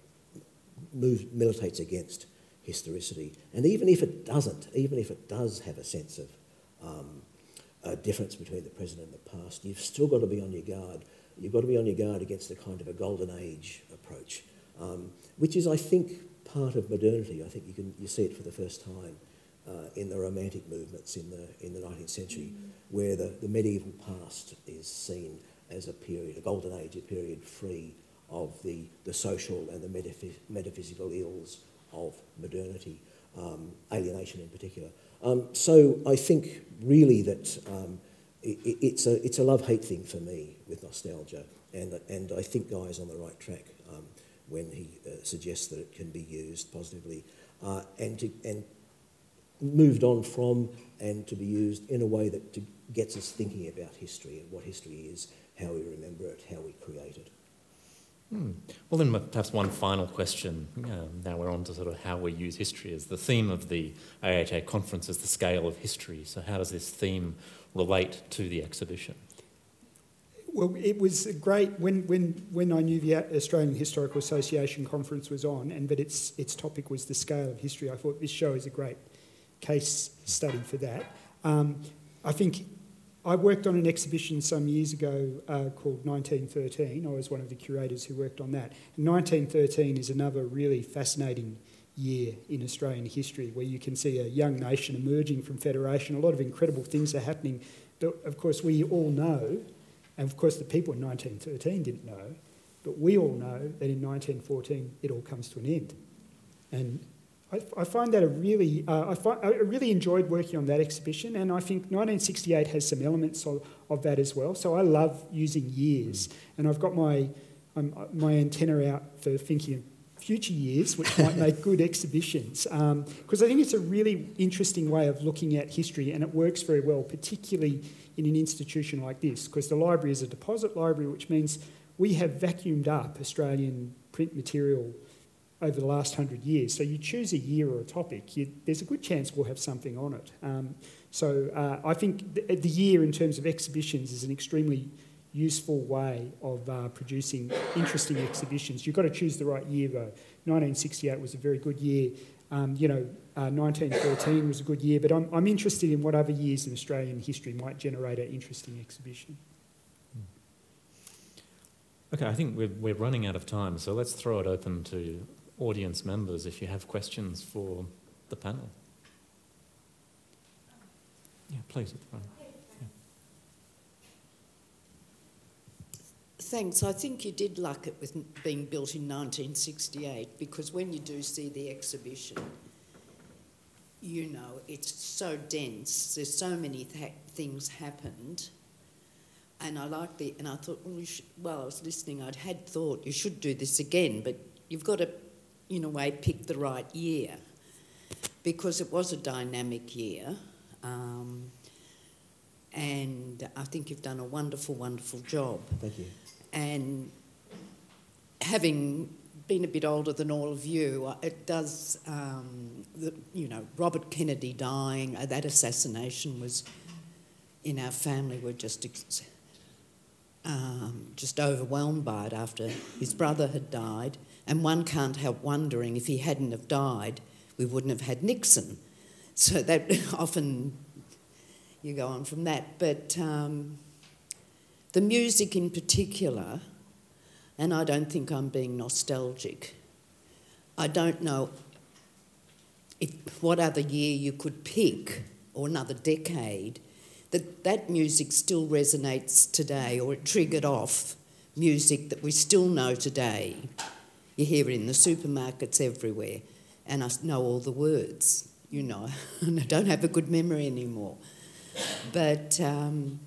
moves, militates against historicity. And even if it doesn't, even if it does have a sense of um, a difference between the present and the past. You've still got to be on your guard. You've got to be on your guard against the kind of a golden age approach, um, which is, I think, part of modernity. I think you can you see it for the first time uh, in the Romantic movements in the in the 19th century, mm. where the, the medieval past is seen as a period, a golden age, a period free of the, the social and the metaphys- metaphysical ills of modernity, um, alienation in particular. Um, so I think really that um, it, it's a, it's a love-hate thing for me with nostalgia, and, and I think Guy's on the right track um, when he uh, suggests that it can be used positively uh, and, to, and moved on from and to be used in a way that to, gets us thinking about history and what history is, how we remember it, how we create it. Hmm. Well, then perhaps one final question. Um, now we're on to sort of how we use history. As the theme of the AHA conference is the scale of history. So, how does this theme relate to the exhibition? Well, it was great when, when, when I knew the Australian Historical Association conference was on, and that its its topic was the scale of history. I thought this show is a great case study for that. Um, I think I worked on an exhibition some years ago uh, called 1913. I was one of the curators who worked on that. And 1913 is another really fascinating year in Australian history where you can see a young nation emerging from federation. A lot of incredible things are happening that, of course, we all know, and of course, the people in 1913 didn't know, but we all know that in 1914 it all comes to an end. And I, I find that a really, uh, I, find, I really enjoyed working on that exhibition, and I think 1968 has some elements of, of that as well. So I love using years, and I've got my, um, my antenna out for thinking of future years, which might make good exhibitions. Because um, I think it's a really interesting way of looking at history, and it works very well, particularly in an institution like this, because the library is a deposit library, which means we have vacuumed up Australian print material over the last hundred years. So you choose a year or a topic, you, there's a good chance we'll have something on it. Um, so uh, I think the, the, year in terms of exhibitions is an extremely useful way of uh, producing interesting exhibitions. You've got to choose the right year though. 1968 was a very good year. Um, you know, uh, 1913 was a good year, but I'm, I'm interested in what other years in Australian history might generate an interesting exhibition. Okay, I think we're, we're running out of time, so let's throw it open to audience members if you have questions for the panel. Yeah, please. Thanks. I think you did luck it with being built in 1968 because when you do see the exhibition, you know, it's so dense. There's so many th- things happened. And I like the, and I thought, well, you should, well, I was listening, I'd had thought you should do this again, but you've got to, in a way, pick the right year because it was a dynamic year. Um, and I think you've done a wonderful, wonderful job. Thank you. And having been a bit older than all of you, it does, um, the, you know, Robert Kennedy dying, uh, that assassination was in our family, we're just, um, just overwhelmed by it after his brother had died. And one can't help wondering if he hadn't have died, we wouldn't have had Nixon. So that often you go on from that. But um, the music in particular, and I don't think I'm being nostalgic. I don't know if, what other year you could pick, or another decade, that that music still resonates today, or it triggered off music that we still know today. You hear it in the supermarkets everywhere, and I know all the words, you know, and I don't have a good memory anymore. But um,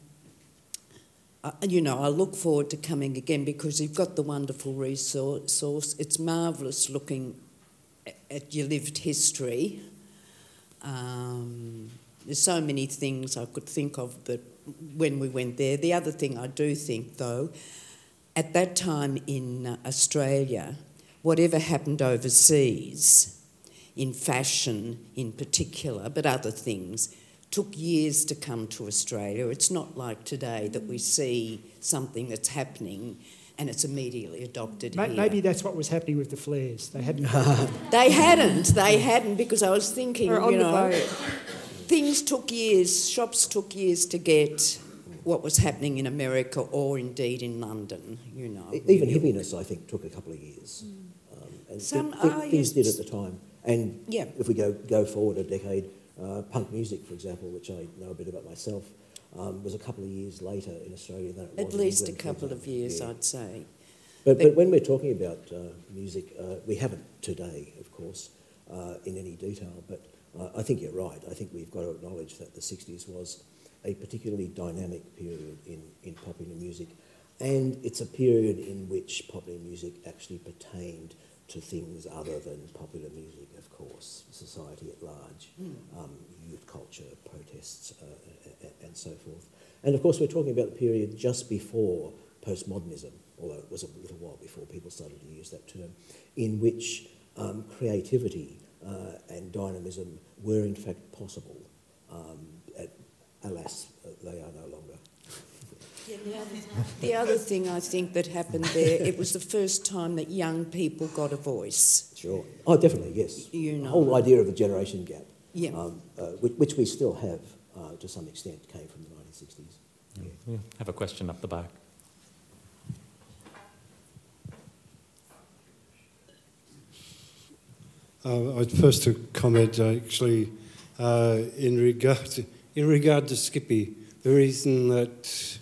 uh, you know, I look forward to coming again because you've got the wonderful resource. It's marvellous looking at your lived history. Um, there's so many things I could think of that when we went there. The other thing I do think, though, at that time in uh, Australia, whatever happened overseas, in fashion in particular, but other things, took years to come to Australia. It's not like today that we see something that's happening and it's immediately adopted Ma- here. Maybe that's what was happening with the flares. They hadn't. They hadn't. They hadn't because I was thinking, Or on you the know, boat. things took years. Shops took years to get what was happening in America or indeed in London. You know, Even New hippiness, I think, took a couple of years. Um, and Some- thi- thi- oh, things yes. did at the time. And Yeah. if we go, go forward a decade, uh, punk music, for example, which I know a bit about myself, um, was a couple of years later in Australia than it was At in least a England, for couple of years, Yeah. I'd say. But, But- but when we're talking about uh, music, uh, we haven't today, of course, uh, in any detail, but uh, I think you're right. I think we've got to acknowledge that the 60s was a particularly dynamic period in, in popular music, and it's a period in which popular music actually pertained to things other than popular music, of course, society at large, um, youth culture, protests, uh, and so forth. And of course, we're talking about the period just before postmodernism, although it was a little while before people started to use that term, in which um, creativity uh, and dynamism were in fact possible. Um, at, alas, they are no longer. The other thing I think that happened there, it was the first time that young people got a voice. Sure. Oh, definitely, yes. You know. The whole idea of the generation gap, Yeah. um, uh, which, which we still have uh, to some extent, came from the 1960s. Yeah. Yeah, have a question up the back. Uh, I'd first to comment uh, actually uh, in regard to, in regard to Skippy. The reason that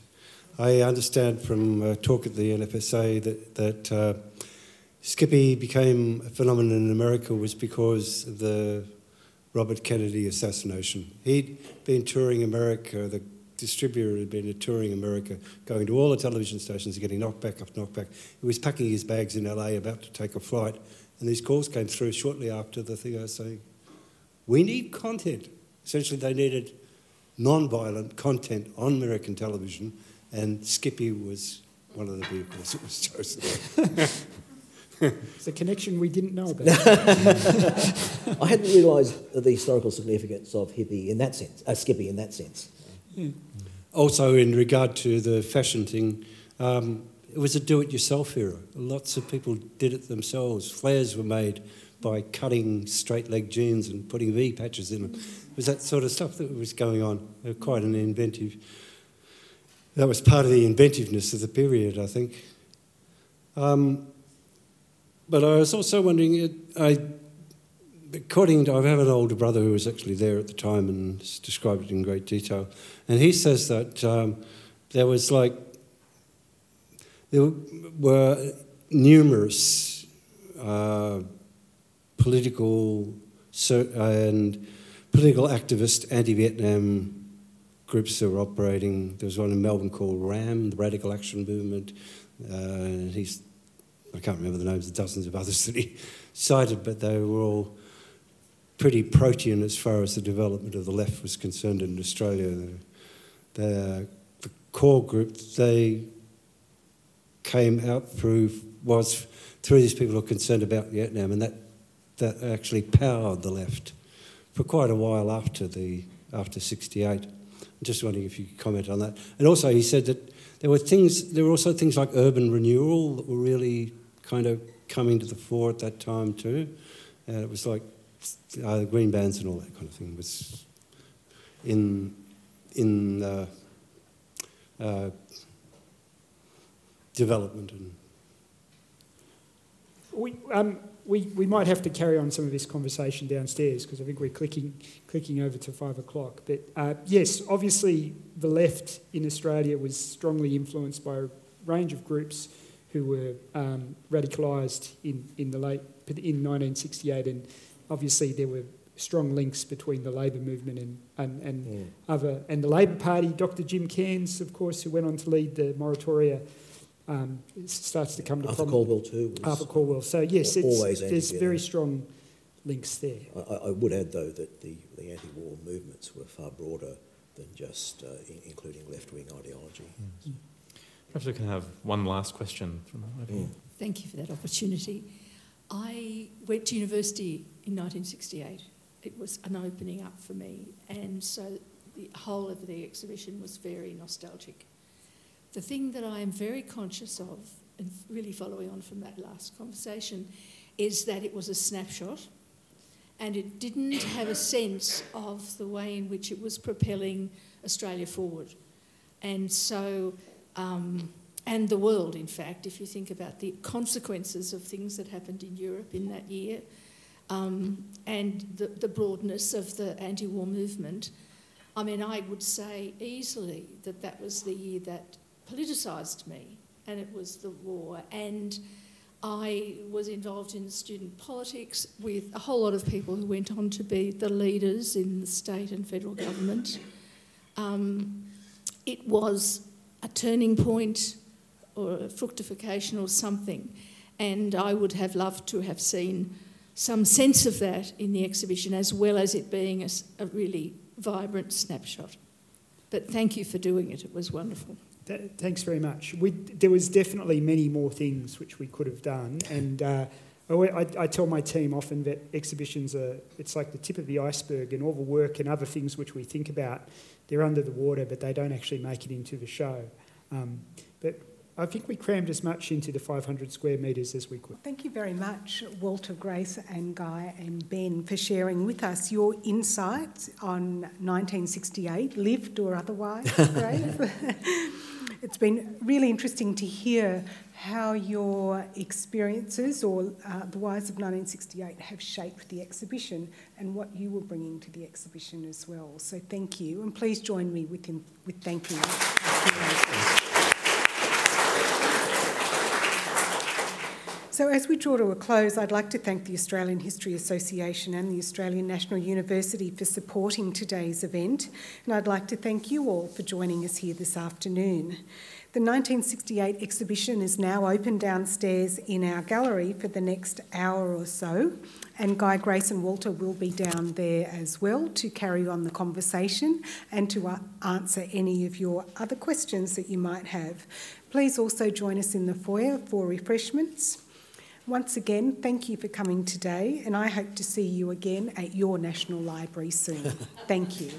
I understand from uh, talk at the NFSA that that uh, Skippy became a phenomenon in America was because of the Robert Kennedy assassination. He'd been touring America. The distributor had been touring America, going to all the television stations, getting knocked back after knocked back. He was packing his bags in LA, about to take a flight, and these calls came through shortly after the thing I was saying, we need content. Essentially, they needed non-violent content on American television, and Skippy was one of the vehicles that was chosen. It's a connection we didn't know about. I hadn't realised the historical significance of hippie in that sense, uh, Skippy in that sense. Also, in regard to the fashion thing, um, it was a do-it-yourself era. Lots of people did it themselves. Flares were made by cutting straight-leg jeans and putting V patches in them. It was that sort of stuff that was going on. Quite an inventive. That was part of the inventiveness of the period, I think. Um, but I was also wondering, it, I, according to, I have an older brother who was actually there at the time and described it in great detail, and he says that um, there was like there were numerous uh, political and political activist anti-Vietnam groups that were operating. There was one in Melbourne called RAM, the Radical Action Movement. Uh, he's, I can't remember the names of dozens of others that he cited, but they were all pretty protean as far as the development of the left was concerned in Australia. The, the, the core group, they came out through, was through these people who are concerned about Vietnam, and that, that actually powered the left for quite a while after the after 68. Just wondering if you could comment on that. And also, he said that there were things, there were also things like urban renewal that were really kind of coming to the fore at that time too. And it was like uh, green bans and all that kind of thing was in in uh, uh, development and. We, um, we, we might have to carry on some of this conversation downstairs because I think we're clicking, clicking over to five o'clock. But uh, yes, obviously the left in Australia was strongly influenced by a range of groups who were um, radicalised in, in the late in 1968, and obviously there were strong links between the Labor movement and, and, and mm. other and the Labor Party. Dr. Jim Cairns, of course, who went on to lead the moratoria um, starts to come to Arthur Calwell too. Arthur Calwell. So yes, it's, there's very strong links there. I, I, would add though that the, the anti-war movements were far broader than just uh, in, including left-wing ideology. Mm. Perhaps we can have one last question from over mm. Thank you for that opportunity. I went to university in 1968. It was an opening up for me, and so the whole of the exhibition was very nostalgic. The thing that I am very conscious of, and really following on from that last conversation, is that it was a snapshot and it didn't have a sense of the way in which it was propelling Australia forward. And so, um, and the world, in fact, if you think about the consequences of things that happened in Europe in that year, um, and the, the broadness of the anti war movement, I mean, I would say easily that that was the year that politicised me, and it was the war. And I was involved in student politics with a whole lot of people who went on to be the leaders in the state and federal government. Um, it was a turning point or a fructification or something, and I would have loved to have seen some sense of that in the exhibition as well as it being a, a really vibrant snapshot. But thank you for doing it, it was wonderful thanks very much. We, there was definitely many more things which we could have done, and uh, I, I, tell my team often that exhibitions are it's like the tip of the iceberg, and all the work and other things which we think about, they're under the water, but they don't actually make it into the show. Um, but I think we crammed as much into the 500 square metres as we could. Thank you very much, Walter, Grace, and Guy and Ben, for sharing with us your insights on 1968, lived or otherwise, Grace. it's been really interesting to hear how your experiences or uh, the wires of 1968 have shaped the exhibition and what you were bringing to the exhibition as well. So thank you, and please join me with, him, with thanking So, as we draw to a close, I'd like to thank the Australian History Association and the Australian National University for supporting today's event, and I'd like to thank you all for joining us here this afternoon. The 1968 exhibition is now open downstairs in our gallery for the next hour or so, and Guy, Grace, and Walter will be down there as well to carry on the conversation and to uh, answer any of your other questions that you might have. Please also join us in the foyer for refreshments. Once again, thank you for coming today, and I hope to see you again at your National Library soon. thank you.